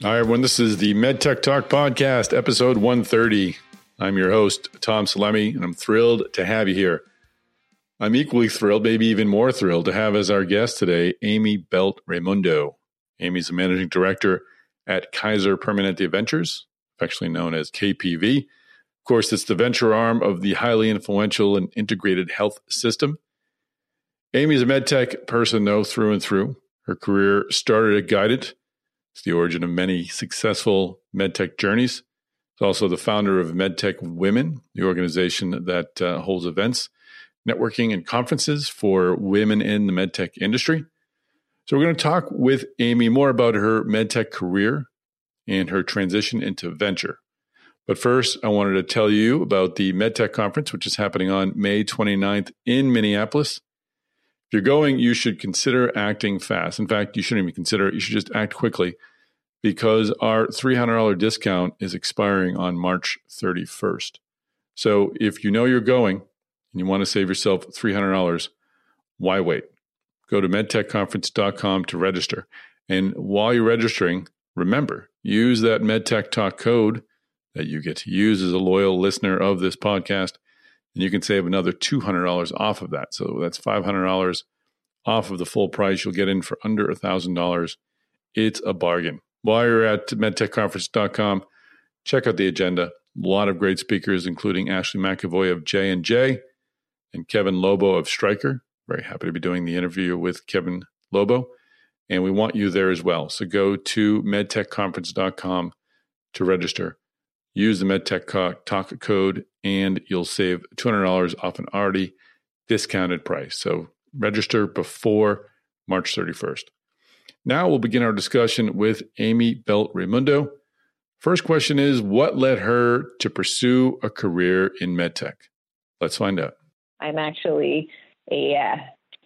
Hi, everyone. This is the MedTech Talk Podcast, episode 130. I'm your host, Tom Salemi, and I'm thrilled to have you here. I'm equally thrilled, maybe even more thrilled, to have as our guest today Amy Belt Raimundo. Amy's the managing director at Kaiser Permanente Ventures, affectionately known as KPV. Of course, it's the venture arm of the highly influential and integrated health system. Amy's a medtech person, though, through and through. Her career started at Guidant. It's the origin of many successful medtech journeys. She's also the founder of MedTech Women, the organization that uh, holds events, networking, and conferences for women in the medtech industry. So, we're going to talk with Amy more about her medtech career and her transition into venture. But first, I wanted to tell you about the MedTech conference, which is happening on May 29th in Minneapolis. If you're going, you should consider acting fast. In fact, you shouldn't even consider it. You should just act quickly because our $300 discount is expiring on March 31st. So if you know you're going and you want to save yourself $300, why wait? Go to medtechconference.com to register. And while you're registering, remember, use that MedTech Talk code that you get to use as a loyal listener of this podcast and you can save another $200 off of that. So that's $500 off of the full price. You'll get in for under $1,000. It's a bargain. While you're at medtechconference.com, check out the agenda. A lot of great speakers, including Ashley McEvoy of J&J and Kevin Lobo of Stryker. Very happy to be doing the interview with Kevin Lobo. And we want you there as well. So go to medtechconference.com to register. Use the MedTech Talk code and you'll save $200 off an already discounted price. So register before March 31st. Now we'll begin our discussion with Amy Belt Raimundo. First question is What led her to pursue a career in medtech? Let's find out. I'm actually a uh,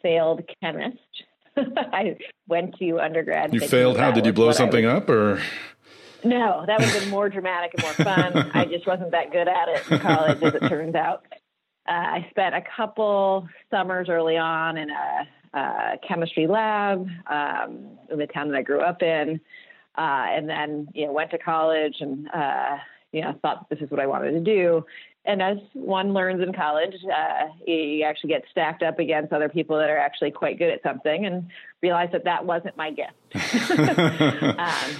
failed chemist. I went to undergrad. You failed? How did you blow something was, up or? No, that would have been more dramatic and more fun. I just wasn't that good at it in college, as it turns out. Uh, I spent a couple summers early on in a, a chemistry lab um, in the town that I grew up in, uh, and then you know went to college and uh, you know thought this is what I wanted to do. And as one learns in college, uh, you actually get stacked up against other people that are actually quite good at something, and realize that that wasn't my gift. um,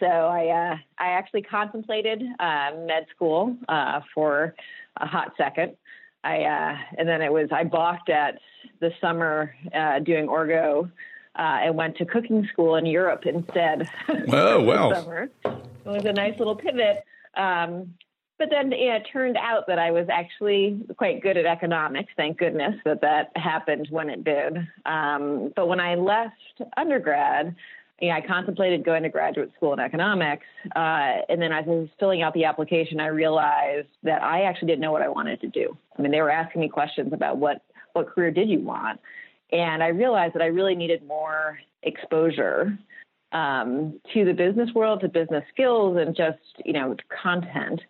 so I uh, I actually contemplated uh, med school uh, for a hot second. I uh, and then it was I balked at the summer uh, doing orgo uh, and went to cooking school in Europe instead. Oh wow! summer. It was a nice little pivot. Um, but then it turned out that I was actually quite good at economics. Thank goodness that that happened when it did. Um, but when I left undergrad, you know, I contemplated going to graduate school in economics. Uh, and then as I was filling out the application, I realized that I actually didn't know what I wanted to do. I mean, they were asking me questions about what, what career did you want? And I realized that I really needed more exposure um, to the business world, to business skills, and just, you know, content.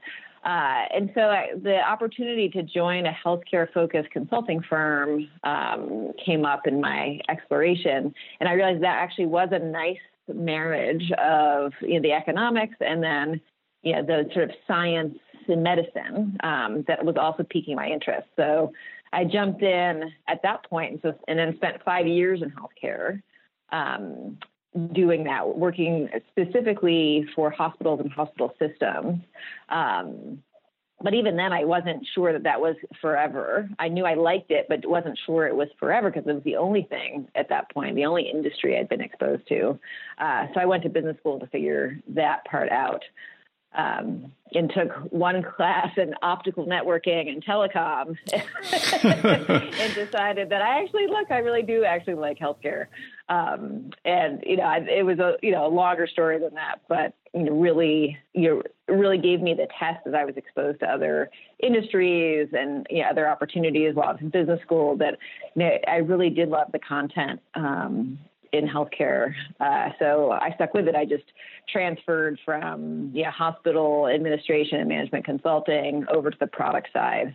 Uh, and so I, the opportunity to join a healthcare focused consulting firm um, came up in my exploration. And I realized that actually was a nice marriage of you know, the economics and then you know, the sort of science and medicine um, that was also piquing my interest. So I jumped in at that point and, so, and then spent five years in healthcare. Um, doing that, working specifically for hospitals and hospital systems. Um, but even then, I wasn't sure that that was forever. I knew I liked it, but wasn't sure it was forever because it was the only thing at that point, the only industry I'd been exposed to. Uh, so I went to business school to figure that part out um, and took one class in optical networking and telecom and decided that I actually look, I really do actually like healthcare. Um, and you know, it was a you know a longer story than that, but you know, really you know, really gave me the test as I was exposed to other industries and you know, other opportunities while I was in business school. That you know, I really did love the content um, in healthcare. Uh, so I stuck with it. I just transferred from yeah hospital administration and management consulting over to the product side.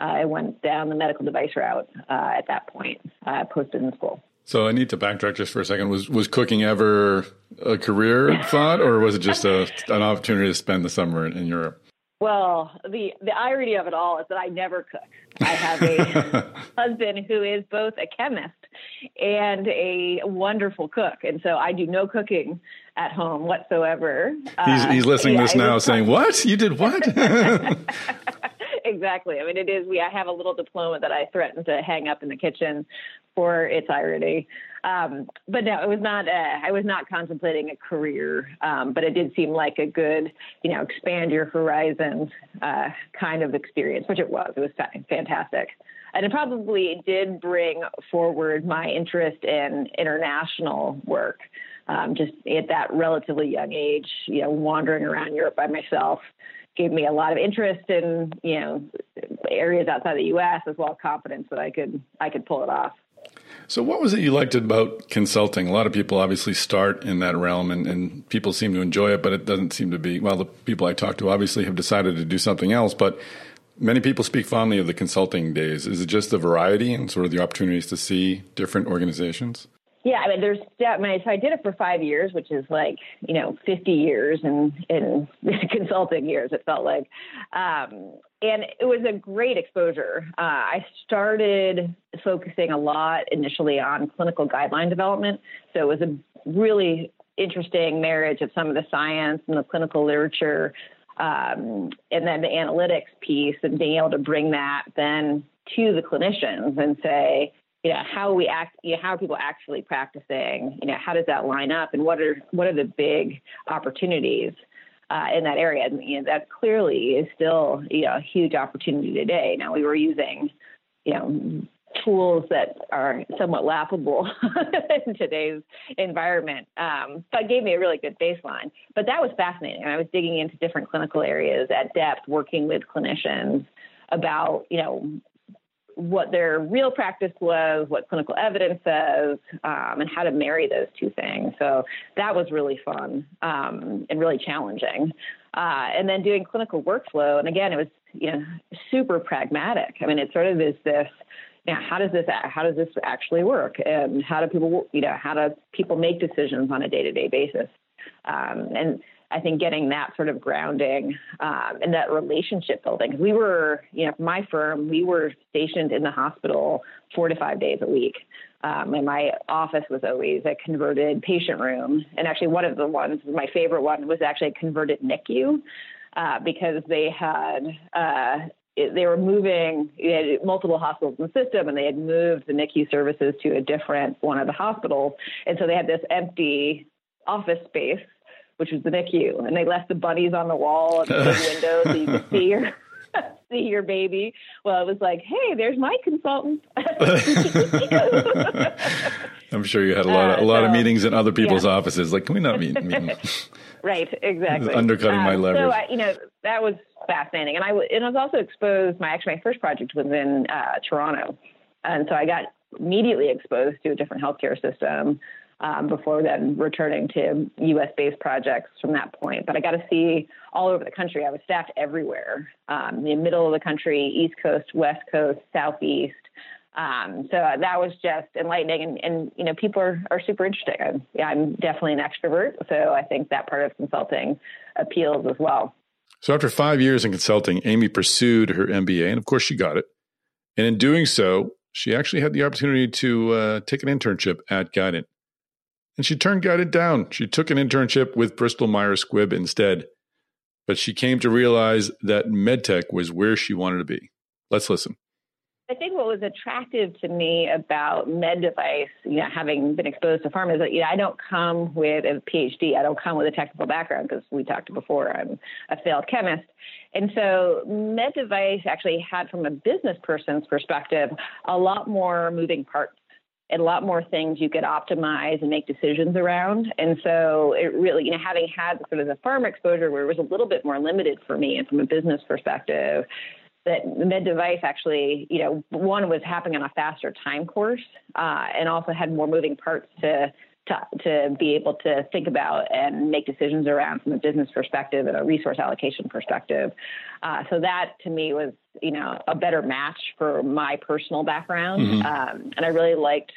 Uh, I went down the medical device route uh, at that point, uh, post business school. So I need to backtrack just for a second. Was was cooking ever a career thought, or was it just a, an opportunity to spend the summer in, in Europe? Well, the the irony of it all is that I never cook. I have a husband who is both a chemist and a wonderful cook, and so I do no cooking at home whatsoever. He's, he's uh, listening to this now, saying, "What you did? What?" exactly. I mean, it is. We I have a little diploma that I threatened to hang up in the kitchen for its irony. Um, but no, it was not. Uh, I was not contemplating a career, um, but it did seem like a good, you know, expand your horizons uh, kind of experience, which it was. It was fantastic, and it probably did bring forward my interest in international work. Um, just at that relatively young age, you know, wandering around Europe by myself gave me a lot of interest in you know areas outside the U.S. as well as confidence that I could I could pull it off. So, what was it you liked about consulting? A lot of people obviously start in that realm, and, and people seem to enjoy it, but it doesn't seem to be. Well, the people I talk to obviously have decided to do something else, but many people speak fondly of the consulting days. Is it just the variety and sort of the opportunities to see different organizations? Yeah, I mean, there's. Mean, so I did it for five years, which is like you know, 50 years in in consulting years. It felt like, um, and it was a great exposure. Uh, I started focusing a lot initially on clinical guideline development, so it was a really interesting marriage of some of the science and the clinical literature, um, and then the analytics piece, and being able to bring that then to the clinicians and say you know how we act you know how are people actually practicing? You know how does that line up? And what are what are the big opportunities uh, in that area? And you know, that clearly is still you know a huge opportunity today. Now we were using you know tools that are somewhat laughable in today's environment um, but gave me a really good baseline. But that was fascinating. And i was digging into different clinical areas at depth working with clinicians about you know what their real practice was, what clinical evidence says, um, and how to marry those two things. So that was really fun um, and really challenging. Uh, and then doing clinical workflow, and again, it was you know super pragmatic. I mean, it sort of is this. You know, how does this how does this actually work, and how do people you know how do people make decisions on a day to day basis? Um, and I think getting that sort of grounding um, and that relationship building. We were, you know, my firm, we were stationed in the hospital four to five days a week. Um, and my office was always a converted patient room. And actually, one of the ones, my favorite one, was actually a converted NICU uh, because they had uh, they were moving had multiple hospitals in the system and they had moved the NICU services to a different one of the hospitals. And so they had this empty office space which was the NICU, and they left the bunnies on the wall and the window so you could see your see your baby. Well, it was like, hey, there's my consultant. I'm sure you had a lot of, a lot uh, so, of meetings in other people's yeah. offices. Like, can we not meet? meet? right, exactly. Undercutting um, my leverage. So, uh, you know, that was fascinating, and I w- and I was also exposed. My actually my first project was in uh, Toronto, and so I got immediately exposed to a different healthcare system um, before then returning to US based projects from that point. But I got to see all over the country. I was staffed everywhere um, the middle of the country, East Coast, West Coast, Southeast. Um, so that was just enlightening, and, and you know, people are, are super interesting. I'm, yeah, I'm definitely an extrovert, so I think that part of consulting appeals as well. So after five years in consulting, Amy pursued her MBA, and of course, she got it. And in doing so, she actually had the opportunity to uh, take an internship at Guidant. And she turned Guidant down. She took an internship with Bristol Myers Squibb instead. But she came to realize that medtech was where she wanted to be. Let's listen. I think what was attractive to me about med device, you know, having been exposed to pharma, is that you know I don't come with a PhD. I don't come with a technical background because we talked before. I'm a failed chemist, and so med device actually had, from a business person's perspective, a lot more moving parts and a lot more things you could optimize and make decisions around. And so it really, you know, having had sort of the pharma exposure where it was a little bit more limited for me and from a business perspective, that med device actually, you know, one was happening on a faster time course uh, and also had more moving parts to to, to be able to think about and make decisions around from a business perspective and a resource allocation perspective. Uh, so that to me was, you know, a better match for my personal background. Mm-hmm. Um, and I really liked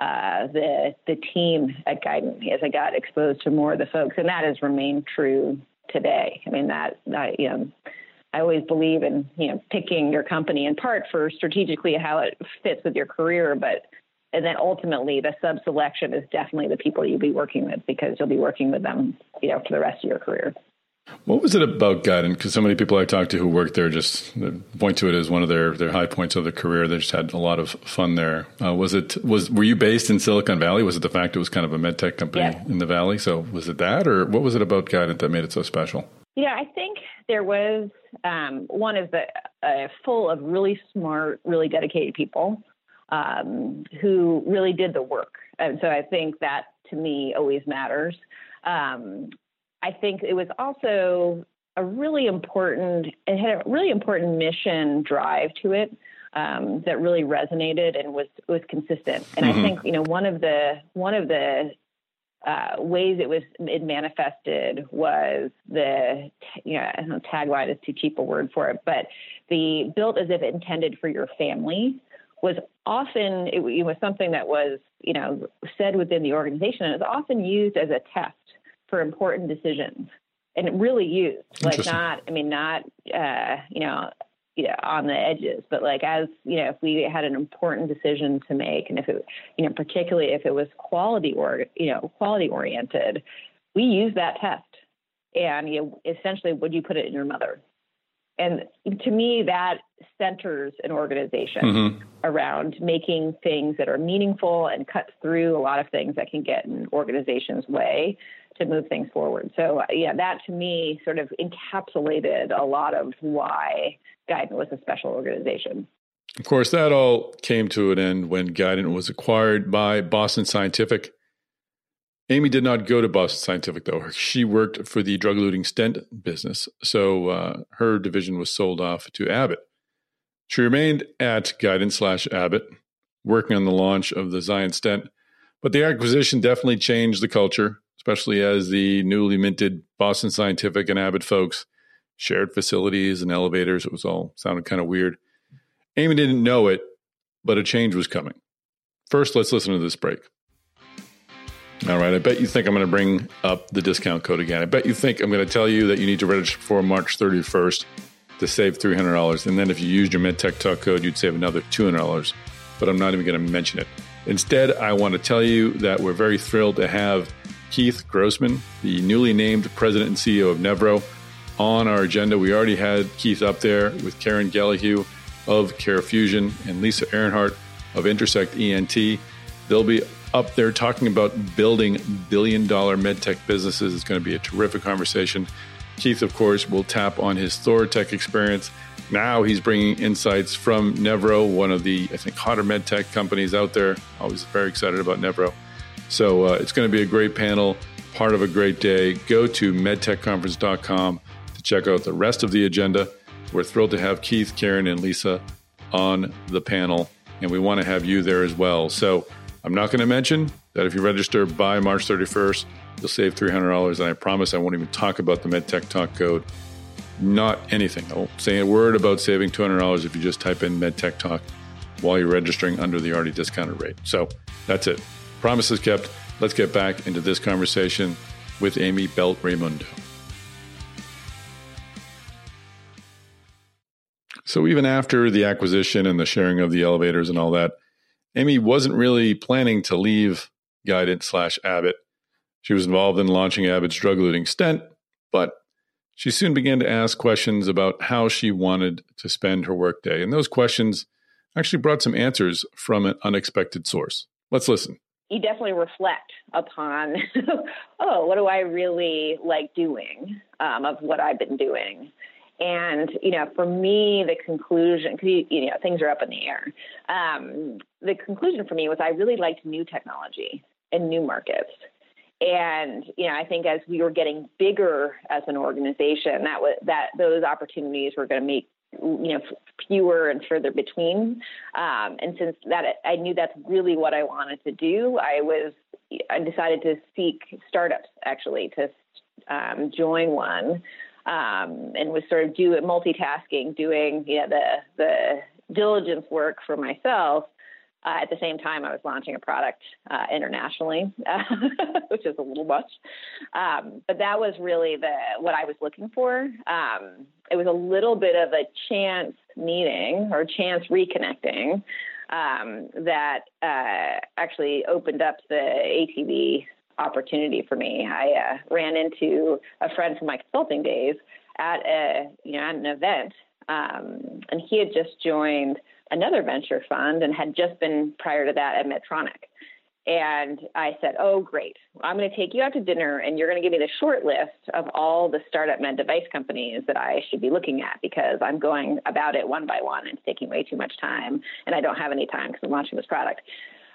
uh, the the team at Guidant as I got exposed to more of the folks, and that has remained true today. I mean that, that you know. I always believe in you know picking your company in part for strategically how it fits with your career, but and then ultimately the sub selection is definitely the people you'll be working with because you'll be working with them you know for the rest of your career. What was it about Guidant? Because so many people I talked to who worked there just point to it as one of their, their high points of their career. They just had a lot of fun there. Uh, was it was were you based in Silicon Valley? Was it the fact it was kind of a med tech company yes. in the valley? So was it that, or what was it about Guidant that made it so special? Yeah, I think there was um, one is the uh, full of really smart, really dedicated people um, who really did the work, and so I think that to me always matters. Um, I think it was also a really important, it had a really important mission drive to it. Um, that really resonated and was was consistent. And mm-hmm. I think you know one of the one of the uh, ways it was it manifested was the you know tagline is too cheap a word for it, but the built as if intended for your family was often it, it was something that was you know said within the organization and it was often used as a test for important decisions and really used like not i mean not uh, you know yeah, on the edges, but like as you know, if we had an important decision to make, and if it, you know, particularly if it was quality or you know, quality oriented, we use that test. And you know, essentially, would you put it in your mother? And to me, that centers an organization mm-hmm. around making things that are meaningful and cuts through a lot of things that can get in organization's way to move things forward. So, yeah, that to me sort of encapsulated a lot of why Guidant was a special organization. Of course, that all came to an end when Guidant was acquired by Boston Scientific. Amy did not go to Boston Scientific, though. She worked for the drug eluting stent business, so uh, her division was sold off to Abbott. She remained at Guidant slash Abbott, working on the launch of the Xience stent, but the acquisition definitely changed the culture, especially as the newly minted Boston Scientific and Abbott folks shared facilities and elevators. It was all sounded kind of weird. Amy didn't know it, but a change was coming. First, let's listen to this break. All right. I bet you think I'm going to bring up the discount code again. I bet you think I'm going to tell you that you need to register for March 31st to save $300. And then if you used your MedTech Talk code, you'd save another $200. But I'm not even going to mention it. Instead, I want to tell you that we're very thrilled to have Keith Grossman, the newly named president and CEO of Nevro, on our agenda. We already had Keith up there with Kieran Gallahue of CareFusion and Lisa Earnhardt of Intersect ENT. They'll be up there talking about building billion dollar medtech businesses. It's going to be a terrific conversation. Keith, of course, will tap on his Thoratec experience. Now he's bringing insights from Nevro, one of the, I think, hotter medtech companies out there. Always very excited about Nevro. So uh, it's going to be a great panel, part of a great day. Go to medtechconference.com to check out the rest of the agenda. We're thrilled to have Keith, Kieran, and Lisa on the panel, and we want to have you there as well. So I'm not going to mention that if you register by March 31st, you'll save $300. And I promise I won't even talk about the MedTech Talk code. Not anything. I won't say a word about saving $200 if you just type in MedTech Talk while you're registering under the already discounted rate. So that's it. Promise is kept. Let's get back into this conversation with Amy Belt Raimundo. So even after the acquisition and the sharing of the elevators and all that, Amy wasn't really planning to leave Guidant slash Abbott. She was involved in launching Abbott's drug eluting stent, but she soon began to ask questions about how she wanted to spend her workday. And those questions actually brought some answers from an unexpected source. Let's listen. You definitely reflect upon, oh, what do I really like doing um, of what I've been doing? And you know, for me, the conclusion, because you, you, know things are up in the air. Um, the conclusion for me was I really liked new technology and new markets. And you know, I think as we were getting bigger as an organization, that was that those opportunities were going to make you know fewer and further between. Um, and since that, I knew that's really what I wanted to do. I was I decided to seek startups actually to um, join one um, and was sort of do multitasking, doing you know the the diligence work for myself, Uh, at the same time, I was launching a product uh, internationally, which is a little much. Um, but that was really the what I was looking for. Um, it was a little bit of a chance meeting or chance reconnecting um, that uh, actually opened up the ATV opportunity for me. I uh, ran into a friend from my consulting days at a you know at an event, um, and he had just joined another venture fund and had just been prior to that at Medtronic. And I said, Oh, great. I'm going to take you out to dinner and you're going to give me the short list of all the startup med device companies that I should be looking at because I'm going about it one by one and it's taking way too much time. And I don't have any time because I'm launching this product.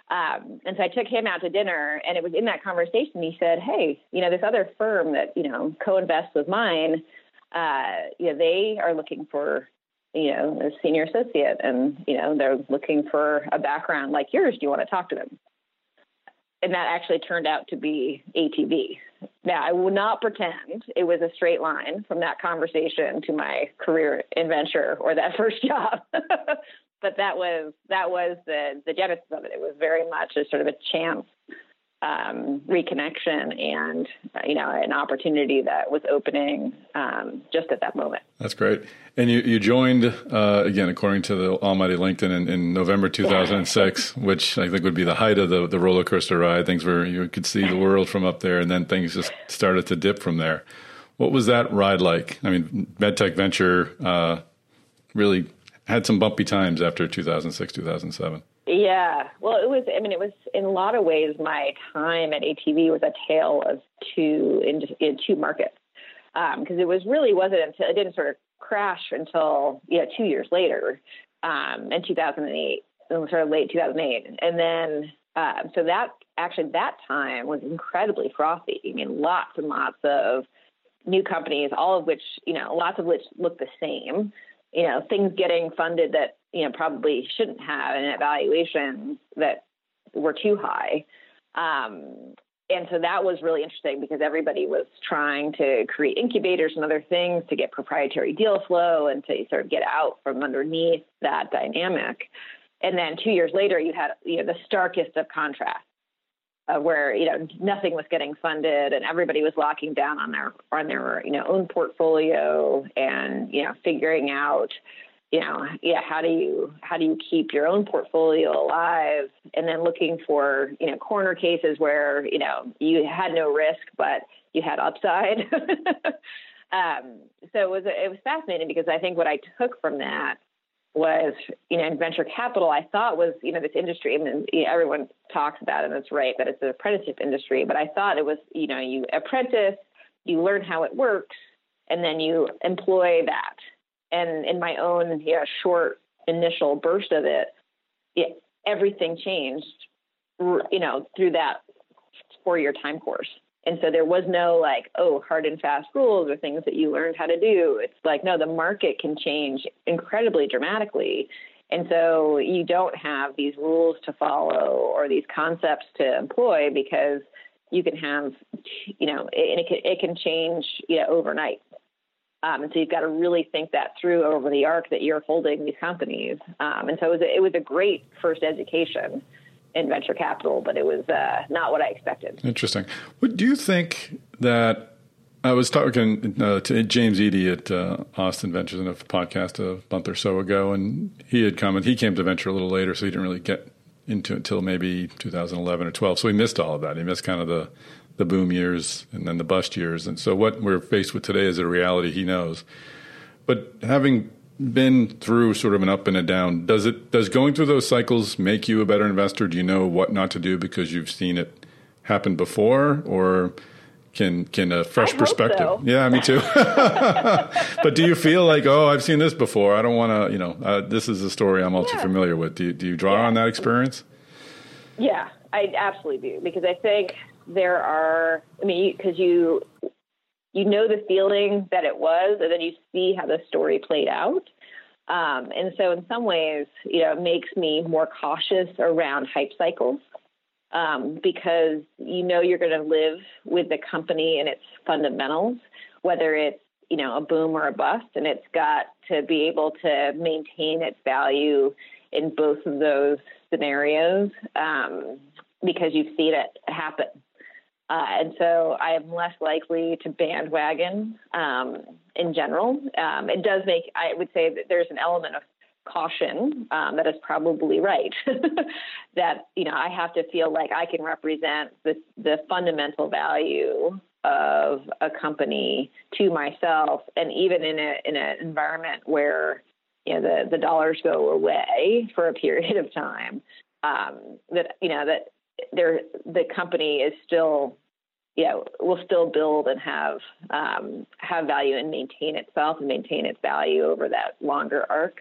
Um, and so I took him out to dinner, and it was in that conversation he said, "Hey, you know, this other firm that you know co-invests with mine, uh, you know, they are looking for you know, a senior associate and, you know, they're looking for a background like yours. Do you want to talk to them? And that actually turned out to be ATV. Now, I will not pretend it was a straight line from that conversation to my career adventure or that first job. but that was that was the the genesis of it. It was very much a sort of a chance um, reconnection and you know an opportunity that was opening um, just at that moment. That's great. And you you joined uh, again according to the almighty LinkedIn in, in November 2006, yeah. which I think would be the height of the the roller coaster ride. Things where you could see the world from up there, and then things just started to dip from there. What was that ride like? I mean, MedTech Venture uh, really had some bumpy times after 2006, 2007. Yeah. Well, it was, I mean, it was in a lot of ways, my time at ATV was a tale of two, in, in two markets. Because um, it was really wasn't until it didn't sort of crash until, yeah, two years later um, in 2008, sort of late 2008. And then, uh, so that actually, that time was incredibly frothy. I mean, lots and lots of new companies, all of which, you know, lots of which look the same you know things getting funded that you know probably shouldn't have and evaluations that were too high. Um, and so that was really interesting because everybody was trying to create incubators and other things to get proprietary deal flow and to sort of get out from underneath that dynamic. And then two years later you had you know the starkest of contrasts uh, where you know nothing was getting funded and everybody was locking down on their on their you know own portfolio and you know figuring out you know yeah how do you how do you keep your own portfolio alive and then looking for you know corner cases where you know you had no risk but you had upside um, so it was it was fascinating because I think what I took from that was, you know, in venture capital, I thought was, you know, this industry, I mean, you know, everyone talks about it and it's right that it's an apprenticeship industry, but I thought it was, you know, you apprentice, you learn how it works, and then you employ that. And in my own, know, short initial burst of it, it everything changed, you know, through that four year time course. And so there was no like, oh, hard and fast rules or things that you learned how to do. It's like, no, the market can change incredibly dramatically. And so you don't have these rules to follow or these concepts to employ because you can have, you know, and it can, it can change, you know, overnight. Um, and so you've got to really think that through over the arc that you're holding these companies. Um, and so it was, a, it was a great first education in venture capital, but it was uh, not what I expected. Interesting. What do you think that I was talking uh, to James Eady at uh, Austin Ventures in a podcast a month or so ago, and he had come and he came to venture a little later, so he didn't really get into it until maybe 2011 or 12. So he missed all of that. He missed kind of the the boom years and then the bust years. And so what we're faced with today is a reality he knows. But having been through sort of an up and a down. Does it does going through those cycles make you a better investor? Do you know what not to do because you've seen it happen before, or can can a fresh perspective? So. Yeah, me too. but do you feel like, oh, I've seen this before. I don't want to, you know, uh, this is a story I'm also yeah. familiar with. Do you, do you draw yeah. on that experience? Yeah, I absolutely do because I think there are. I mean, because you you know the feeling that it was, and then you see how the story played out. Um, and so, in some ways, you know, it makes me more cautious around hype cycles um, because you know you're going to live with the company and its fundamentals, whether it's you know a boom or a bust, and it's got to be able to maintain its value in both of those scenarios um, because you've seen it happen. Uh, and so I am less likely to bandwagon um, in general. Um, it does make, I would say that there's an element of caution um, that is probably right. that, you know, I have to feel like I can represent the, the fundamental value of a company to myself. And even in, a, in an environment where, you know, the, the dollars go away for a period of time, um, that, you know, that there the company is still know will still build and have um, have value and maintain itself and maintain its value over that longer arc.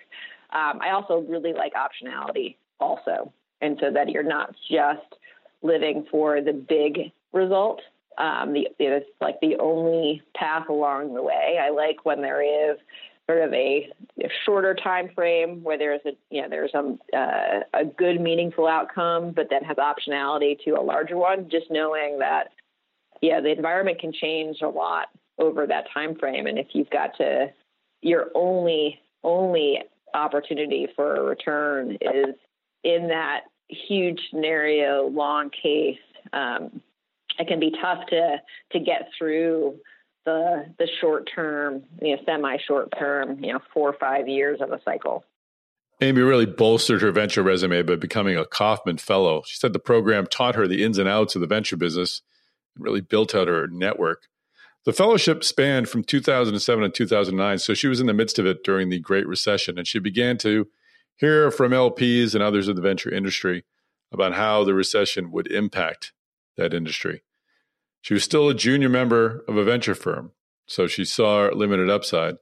Um, I also really like optionality also, and so that you're not just living for the big result. Um, the, it's like the only path along the way. I like when there is sort of a, a, shorter time frame where there's a you know there's a uh, a good meaningful outcome, but then has optionality to a larger one. Just knowing that yeah, the environment can change a lot over that time frame, and if you've got to your only only opportunity for a return is in that huge scenario, long case. Um, it can be tough to to get through the the short term, you know, semi short term, you know, four or five years of a cycle. Amy really bolstered her venture resume by becoming a Kauffman Fellow. She said the program taught her the ins and outs of the venture business and really built out her network. The fellowship spanned from 2007 to 2009, so she was in the midst of it during the Great Recession, and she began to hear from LPs and others in the venture industry about how the recession would impact that industry. She was still a junior member of a venture firm, so she saw limited upside.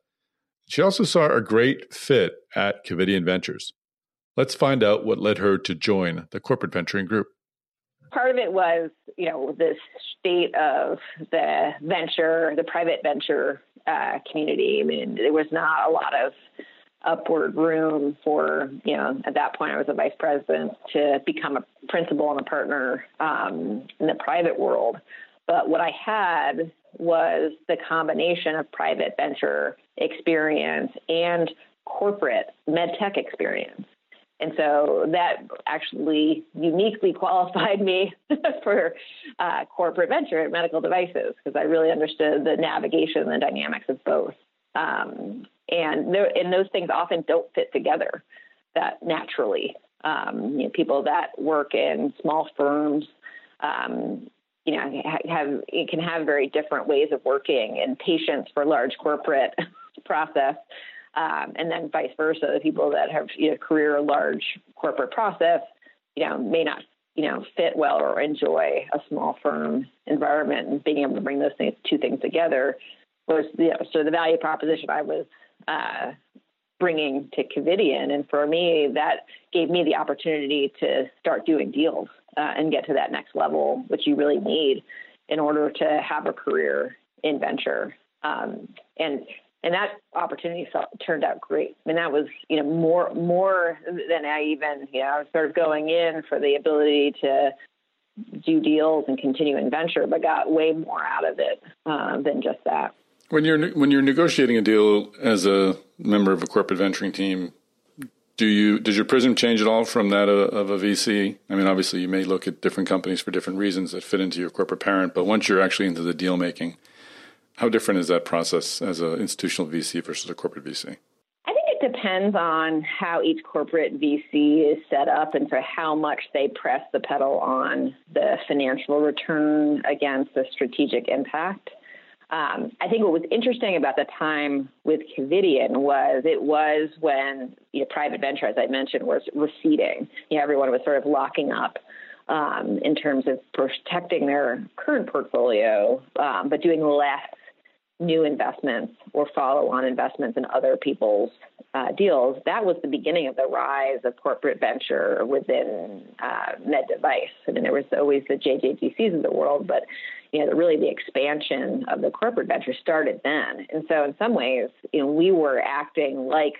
She also saw a great fit at Covidien Ventures. Let's find out what led her to join the corporate venturing group. Part of it was, you know, this state of the venture, the private venture uh, community. I mean, there was not a lot of upward room for, you know, at that point I was a vice president to become a principal and a partner um, in the private world. But what I had was the combination of private venture experience and corporate med tech experience. And so that actually uniquely qualified me for uh, corporate venture at medical devices because I really understood the navigation and the dynamics of both. Um, and, there, and those things often don't fit together that naturally. Um, you know, people that work in small firms um, you know have it can have very different ways of working and patience for large corporate process um, and then vice versa. The people that have you know career large corporate process you know may not you know fit well or enjoy a small firm environment and being able to bring those things, two things together. Was you know, so the value proposition I was uh, bringing to Covidien. And for me, that gave me the opportunity to start doing deals uh, and get to that next level, which you really need in order to have a career in venture. Um, and and that opportunity turned out great. I mean, that was you know more more than I even you know I was sort of going in for the ability to do deals and continue in venture, but got way more out of it uh, than just that. When you're when you're negotiating a deal as a member of a corporate venturing team, do you does your prism change at all from that of, of, a VC? I mean, obviously, you may look at different companies for different reasons that fit into your corporate parent, but once you're actually into the deal making, how different is that process as an institutional VC versus a corporate VC? I think it depends on how each corporate VC is set up and for how much they press the pedal on the financial return against the strategic impact. Um, I think what was interesting about the time with Covidien was it was when you know, private venture, as I mentioned, was receding. You know, everyone was sort of locking up um, in terms of protecting their current portfolio, um, but doing less new investments or follow-on investments in other people's uh, deals. That was the beginning of the rise of corporate venture within uh, med device. I mean, there was always the JJDCs of the world, but you know, really the expansion of the corporate venture started then. And so, in some ways, you know, we were acting like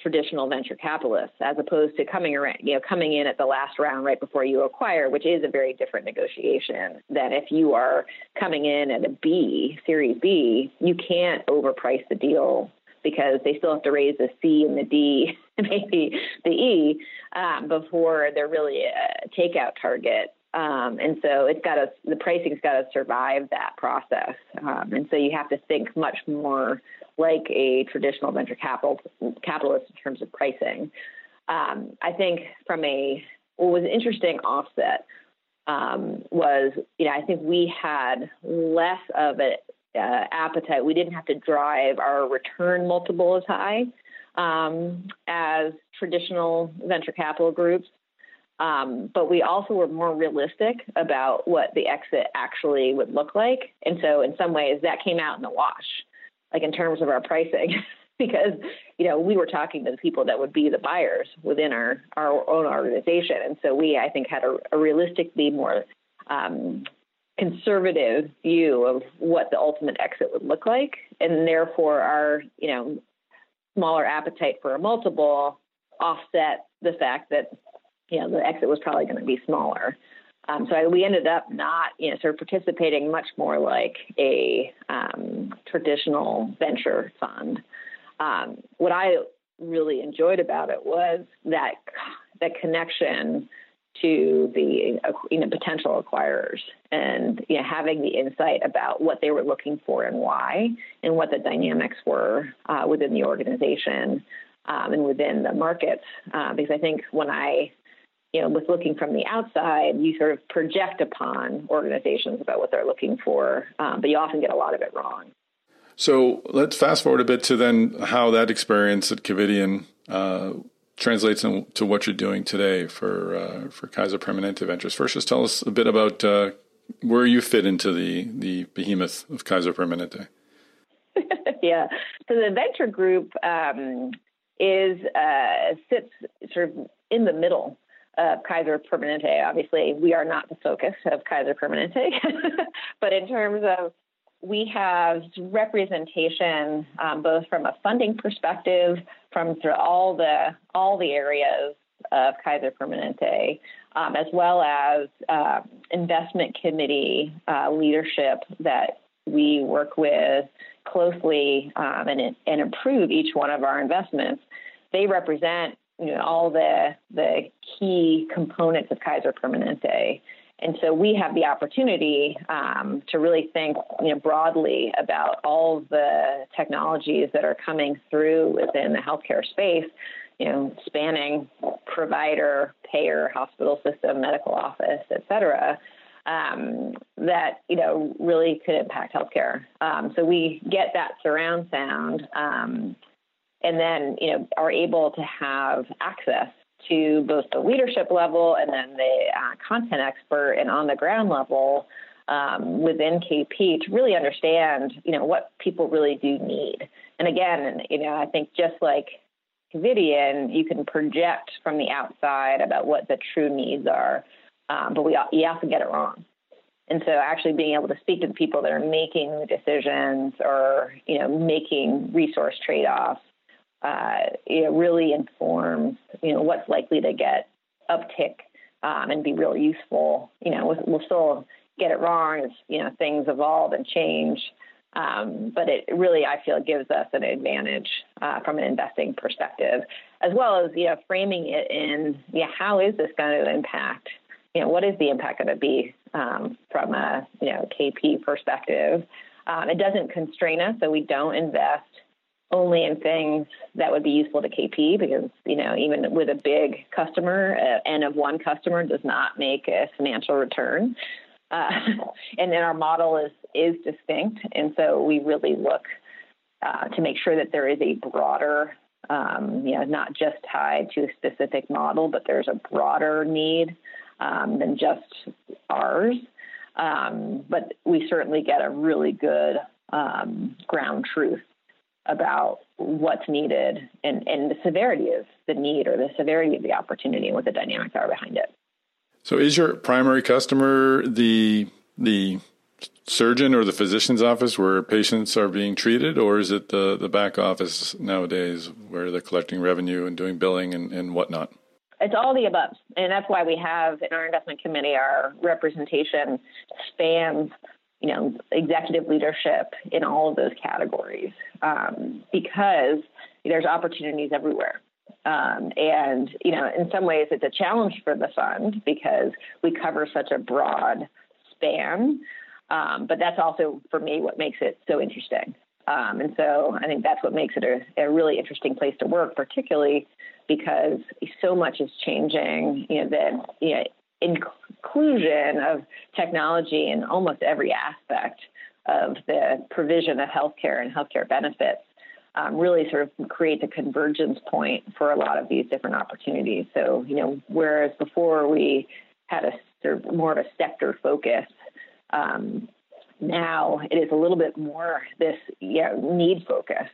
traditional venture capitalists as opposed to coming around, you know, coming in at the last round right before you acquire, which is a very different negotiation than if you are coming in at a B, Series B, you can't overprice the deal because they still have to raise the C and the D, maybe the E, um, before they're really a takeout target. Um, and so it's got to the pricing's got to survive that process. Um, and so you have to think much more like a traditional venture capital capitalist in terms of pricing. Um, I think from a what was interesting offset um, was, you know, I think we had less of an uh, appetite. We didn't have to drive our return multiple as high um, as traditional venture capital groups. Um, but we also were more realistic about what the exit actually would look like. And so, in some ways, that came out in the wash, like in terms of our pricing. because you know we were talking to the people that would be the buyers within our our own organization, and so we I think had a, a realistically more um, conservative view of what the ultimate exit would look like, and therefore our you know smaller appetite for a multiple offset the fact that you know the exit was probably going to be smaller. Um, so I, we ended up not, you know, sort of participating much more like a um, traditional venture fund um, what I really enjoyed about it was that that connection to the you know potential acquirers and you know having the insight about what they were looking for and why and what the dynamics were uh, within the organization um, and within the markets uh, because I think when I you know was looking from the outside you sort of project upon organizations about what they're looking for um, but you often get a lot of it wrong so let's fast forward a bit to then how that experience at Covidien uh, translates into what you're doing today for uh, for Kaiser Permanente Ventures. First, just tell us a bit about uh, where you fit into the the behemoth of Kaiser Permanente. yeah, so the venture group um, is uh, sits sort of in the middle of Kaiser Permanente. Obviously, we are not the focus of Kaiser Permanente, but in terms of we have representation um, both from a funding perspective, from through all the all the areas of Kaiser Permanente, um, as well as uh, investment committee uh, leadership that we work with closely um, and, and improve each one of our investments. They represent you know, all the the key components of Kaiser Permanente. And so we have the opportunity um, to really think you know, broadly about all the technologies that are coming through within the healthcare space, you know, spanning provider, payer, hospital system, medical office, et cetera. Um, that you know really could impact healthcare. Um, so we get that surround sound, um, and then you know are able to have access to both the leadership level and then the uh, content expert and on the ground level um, within KP to really understand, you know, what people really do need. And again, you know, I think just like Covidien, you can project from the outside about what the true needs are, um, but we you often get it wrong. And so, actually being able to speak to the people that are making the decisions or you know making resource trade-offs uh, it really informs you know what's likely to get uptick um, and be really useful. You know, we'll, still get it wrong as you know things evolve and change, um, but it really I feel gives us an advantage uh, from an investing perspective, as well as you know framing it in yeah how is this going to impact you know what is the impact going to be um, from a you know KP perspective. Um, it doesn't constrain us, so we don't invest only in things that would be useful to KP because, you know, even with a big customer, uh, N of one customer does not make a financial return. Uh, and then our model is, is distinct. And so we really look uh, to make sure that there is a broader, um, you know, not just tied to a specific model, but there's a broader need um, than just ours. Um, but we certainly get a really good um, ground truth about what's needed and, and the severity of the need or the severity of the opportunity and what the dynamics are behind it. So is your primary customer the the surgeon or the physician's office where patients are being treated, or is it the, the back office nowadays where they're collecting revenue and doing billing and, and whatnot? It's all the above. And that's why we have in our investment committee, our representation spans you know, executive leadership in all of those categories um, because there's opportunities everywhere. Um, and, you know, in some ways it's a challenge for the fund because we cover such a broad span. Um, but that's also, for me, what makes it so interesting. Um, and so I think that's what makes it a, a, really interesting place to work, particularly because so much is changing. You know, that you know, inclusion of technology in almost every aspect of the provision of healthcare and healthcare benefits um, really sort of creates a convergence point for a lot of these different opportunities. So, you know, whereas before we had a sort of more of a sector focus, um, now it is a little bit more this you know, need focused.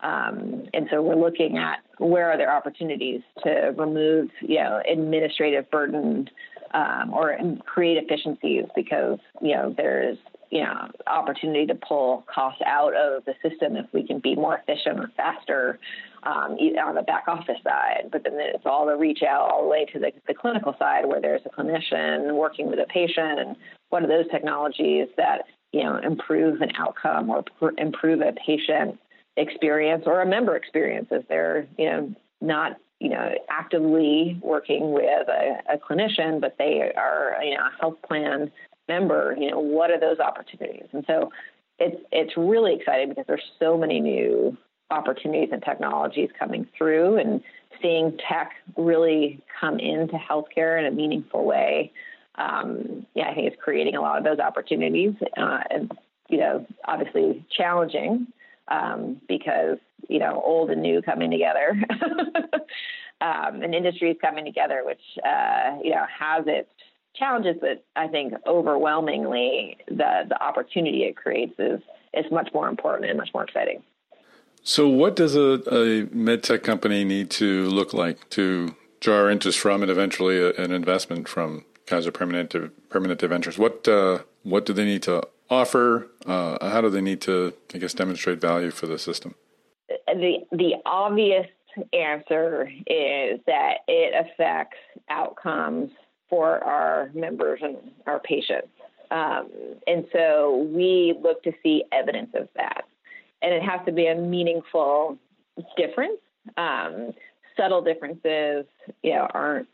Um, and so we're looking at where are there opportunities to remove, you know, administrative burden um, or create efficiencies because you know there's you know opportunity to pull costs out of the system if we can be more efficient or faster um, on the back office side. But then it's all the reach out all the way to the, the clinical side where there's a clinician working with a patient and what are those technologies that you know improve an outcome or pr- improve a patient experience or a member experience if they're you know not you know actively working with a, a clinician but they are you know a health plan member you know what are those opportunities? And so it's it's really exciting because there's so many new opportunities and technologies coming through and seeing tech really come into healthcare in a meaningful way. Um, yeah i think it's creating a lot of those opportunities uh, and you know obviously challenging um, because you know old and new coming together, um, and industries coming together, which uh, you know has its challenges, but I think overwhelmingly the the opportunity it creates is is much more important and much more exciting. So, what does a, a med tech company need to look like to draw interest from, and eventually a, an investment from Kaiser Permanente Permanente Ventures? What uh, what do they need to offer? Uh, how do they need to, I guess, demonstrate value for the system? The the obvious answer is that it affects outcomes for our members and our patients, um, and so we look to see evidence of that, and it has to be a meaningful difference. Um, subtle differences, you know, aren't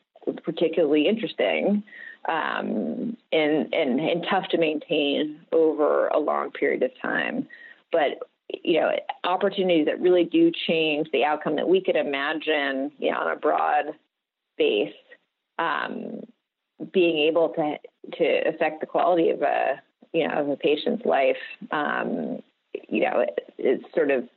particularly interesting um, and, and, and tough to maintain over a long period of time. But you know, opportunities that really do change the outcome that we could imagine, you know, on a broad base, um, being able to to affect the quality of a you know of a patient's life, um, you know, it's sort of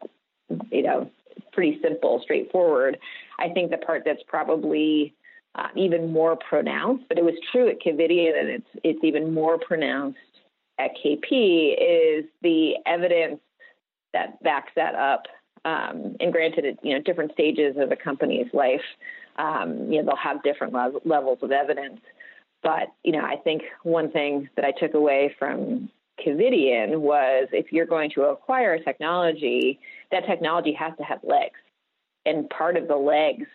you know pretty simple, straightforward. I think the part that's probably uh, even more pronounced, but it was true at Covidien and it's it's even more pronounced at KP is the evidence that backs that up. Um, and granted, at you know different stages of a company's life, um, you know they'll have different le- levels of evidence. But you know, I think one thing that I took away from Covidien was if you're going to acquire a technology, that technology has to have legs, and part of the legs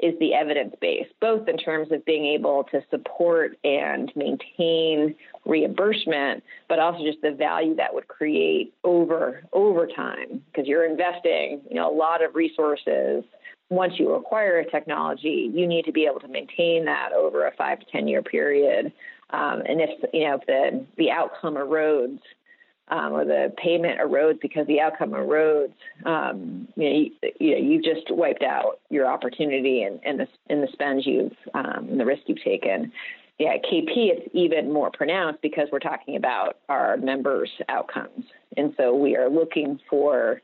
is the evidence base, both in terms of being able to support and maintain reimbursement, but also just the value that would create over over time because you're investing, you know, a lot of resources. Once you acquire a technology, you need to be able to maintain that over a five to ten year period. Um, and if you know if the the outcome erodes, um, or the payment erodes because the outcome erodes, um, you know, you, you know, you've just wiped out your opportunity and, and the and the spend you've um, the risk you've taken. Yeah, KP it's even more pronounced because we're talking about our members' outcomes, and so we are looking for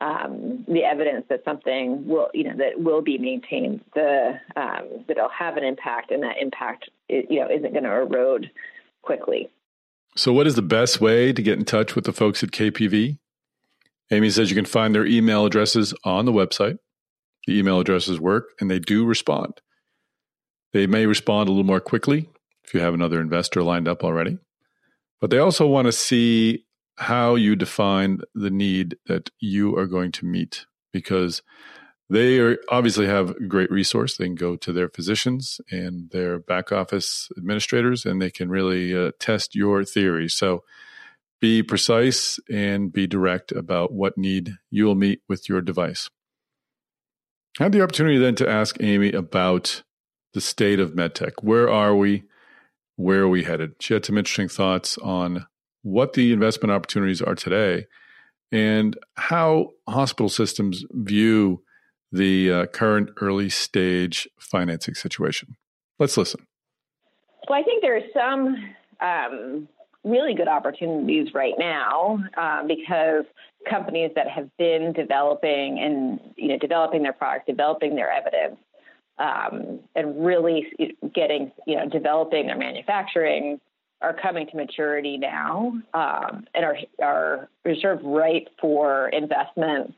um, the evidence that something will, you know, that will be maintained, the um, that it'll have an impact, and that impact, you know, isn't going to erode quickly. So, what is the best way to get in touch with the folks at KPV? Amy says you can find their email addresses on the website. The email addresses work and they do respond. They may respond a little more quickly if you have another investor lined up already, but they also want to see how you define the need that you are going to meet because they are obviously have a great resource. They can go to their physicians and their back office administrators, and they can really uh, test your theory. So be precise and be direct about what need you will meet with your device. I had the opportunity then to ask Amy about the state of medtech. Where are we? Where are we headed? She had some interesting thoughts on what the investment opportunities are today and how hospital systems view the uh, current early stage financing situation. Let's listen. Well, I think there are some um, really good opportunities right now um, because companies that have been developing and you know developing their product, developing their evidence, um, and really getting you know developing their manufacturing are coming to maturity now um, and are are reserved right for investment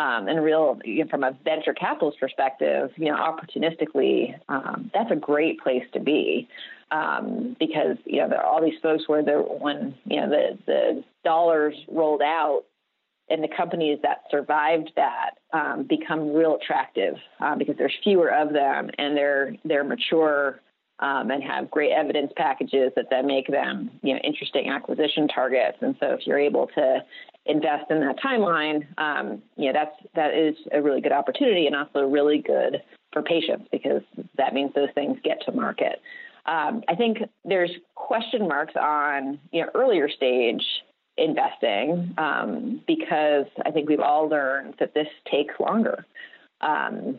um, and real you know, from a venture capitalist perspective, you know, opportunistically, um, that's a great place to be um, because you know there are all these folks where the when you know the the dollars rolled out and the companies that survived that um, become real attractive uh, because there's fewer of them and they're they're mature um, and have great evidence packages that then make them you know interesting acquisition targets. And so if you're able to invest in that timeline, um, you know that's that is a really good opportunity and also really good for patients because that means those things get to market. Um, I think there's question marks on you know earlier stage investing um, because I think we've all learned that this takes longer. Um,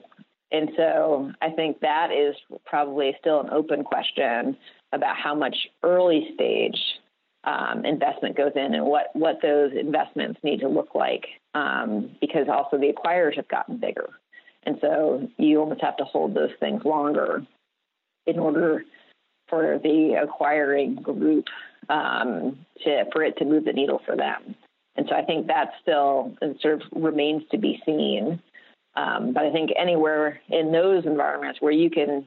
and so I think that is probably still an open question about how much early stage um, investment goes in and what, what those investments need to look like um, because also the acquirers have gotten bigger. And so you almost have to hold those things longer in order for the acquiring group um, to for it to move the needle for them. And so I think that still sort of remains to be seen. Um, but I think anywhere in those environments where you can,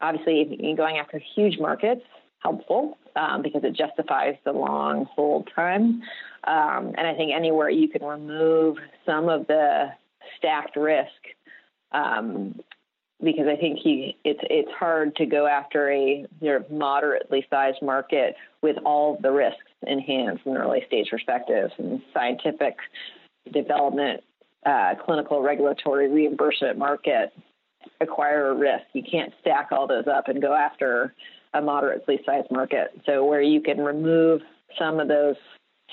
obviously, going after huge markets, helpful um, because it justifies the long hold time. Um, and I think anywhere you can remove some of the stacked risk um, because I think he it's it's hard to go after a moderately sized market with all the risks in hand from an early stage perspective and scientific development, uh, clinical, regulatory, reimbursement market, acquire risk. You can't stack all those up and go after a moderately sized market. So where you can remove some of those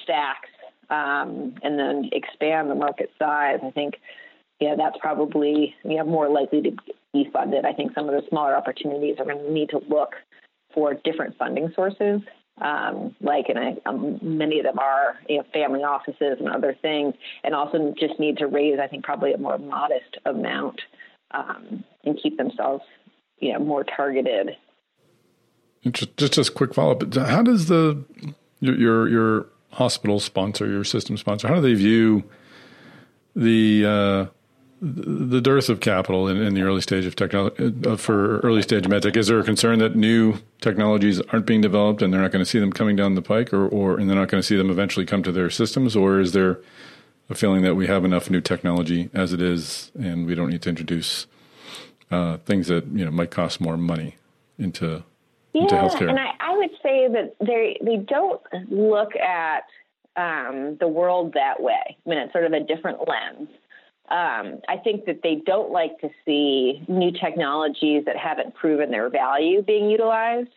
stacks um, and then expand the market size, I think yeah, that's probably you know more likely to be funded. I think some of the smaller opportunities are going to need to look for different funding sources. Um, like, and I, um, many of them are, you know, family offices and other things, and also just need to raise, I think, probably a more modest amount um, and keep themselves, you know, more targeted. Just, just, a quick follow up. How does the your, your your hospital sponsor, your system sponsor, how do they view the uh, the dearth of capital in, in the early stage of technology uh, for early stage medtech is there a concern that new technologies aren't being developed and they're not going to see them coming down the pike or, or and they're not going to see them eventually come to their systems or is there a feeling that we have enough new technology as it is and we don't need to introduce uh, things that you know might cost more money into yeah, into healthcare and I, I would say that they they don't look at um, the world that way I mean it's sort of a different lens um, I think that they don't like to see new technologies that haven't proven their value being utilized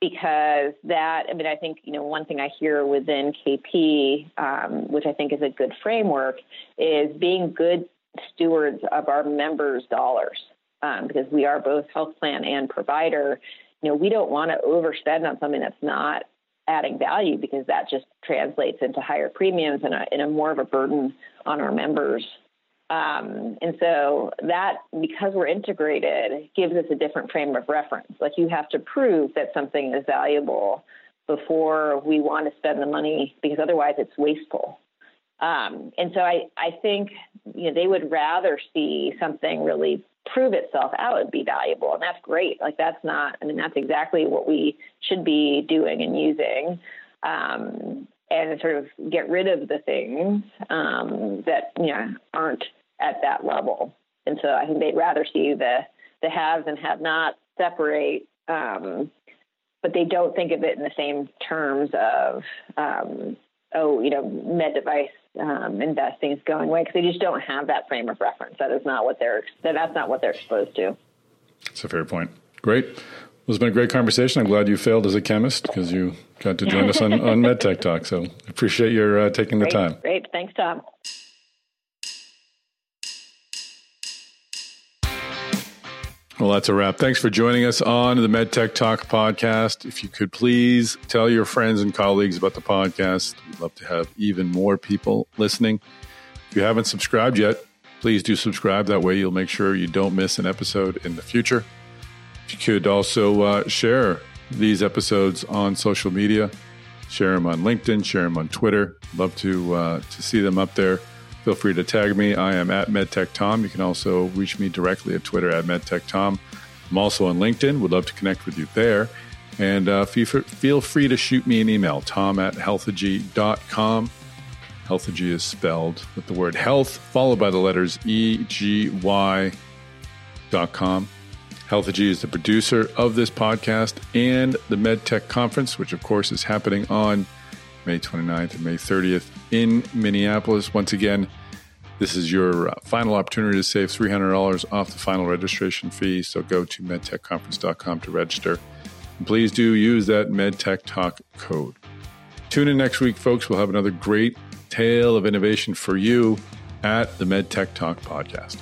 because that, I mean, I think, you know, one thing I hear within KP, um, which I think is a good framework, is being good stewards of our members' dollars um, because we are both health plan and provider. You know, we don't want to overspend on something that's not adding value because that just translates into higher premiums and a, and a more of a burden on our members um, and so that, because we're integrated, gives us a different frame of reference. Like you have to prove that something is valuable before we want to spend the money, because otherwise it's wasteful. Um, and so I, I think you know they would rather see something really prove itself out and be valuable, and that's great. Like that's not, I mean, that's exactly what we should be doing and using. Um, and sort of get rid of the things um, that you know aren't at that level. And so I think they'd rather see the the haves and have not separate, um, but they don't think of it in the same terms of um, oh, you know, med device um, investing is going away because they just don't have that frame of reference. That is not what they're that's not what they're exposed to. That's a fair point. Great. Well, it's been a great conversation. I'm glad you failed as a chemist because you got to join us on, on MedTech Talk. So appreciate your uh, taking great, the time. Great. Thanks, Tom. Well, that's a wrap. Thanks for joining us on the MedTech Talk podcast. If you could please tell your friends and colleagues about the podcast, we'd love to have even more people listening. If you haven't subscribed yet, please do subscribe. That way, you'll make sure you don't miss an episode in the future. If you could also uh, share these episodes on social media, share them on LinkedIn, share them on Twitter. Love to uh, to see them up there feel free to tag me. I am at MedTechTom. You can also reach me directly at Twitter at MedTechTom. I'm also on LinkedIn. Would love to connect with you there. And uh, feel free to shoot me an email, tom at healthegy.com. Healthegy is spelled with the word health, followed by the letters E-G-Y dot com. Healthegy is the producer of this podcast and the MedTech Conference, which of course is happening on May 29th and May 30th in Minneapolis. Once again, this is your uh, final opportunity to save $300 off the final registration fee. So go to medtechconference.com to register. And please do use that MedTech Talk code. Tune in next week, folks. We'll have another great tale of innovation for you at the MedTech Talk podcast.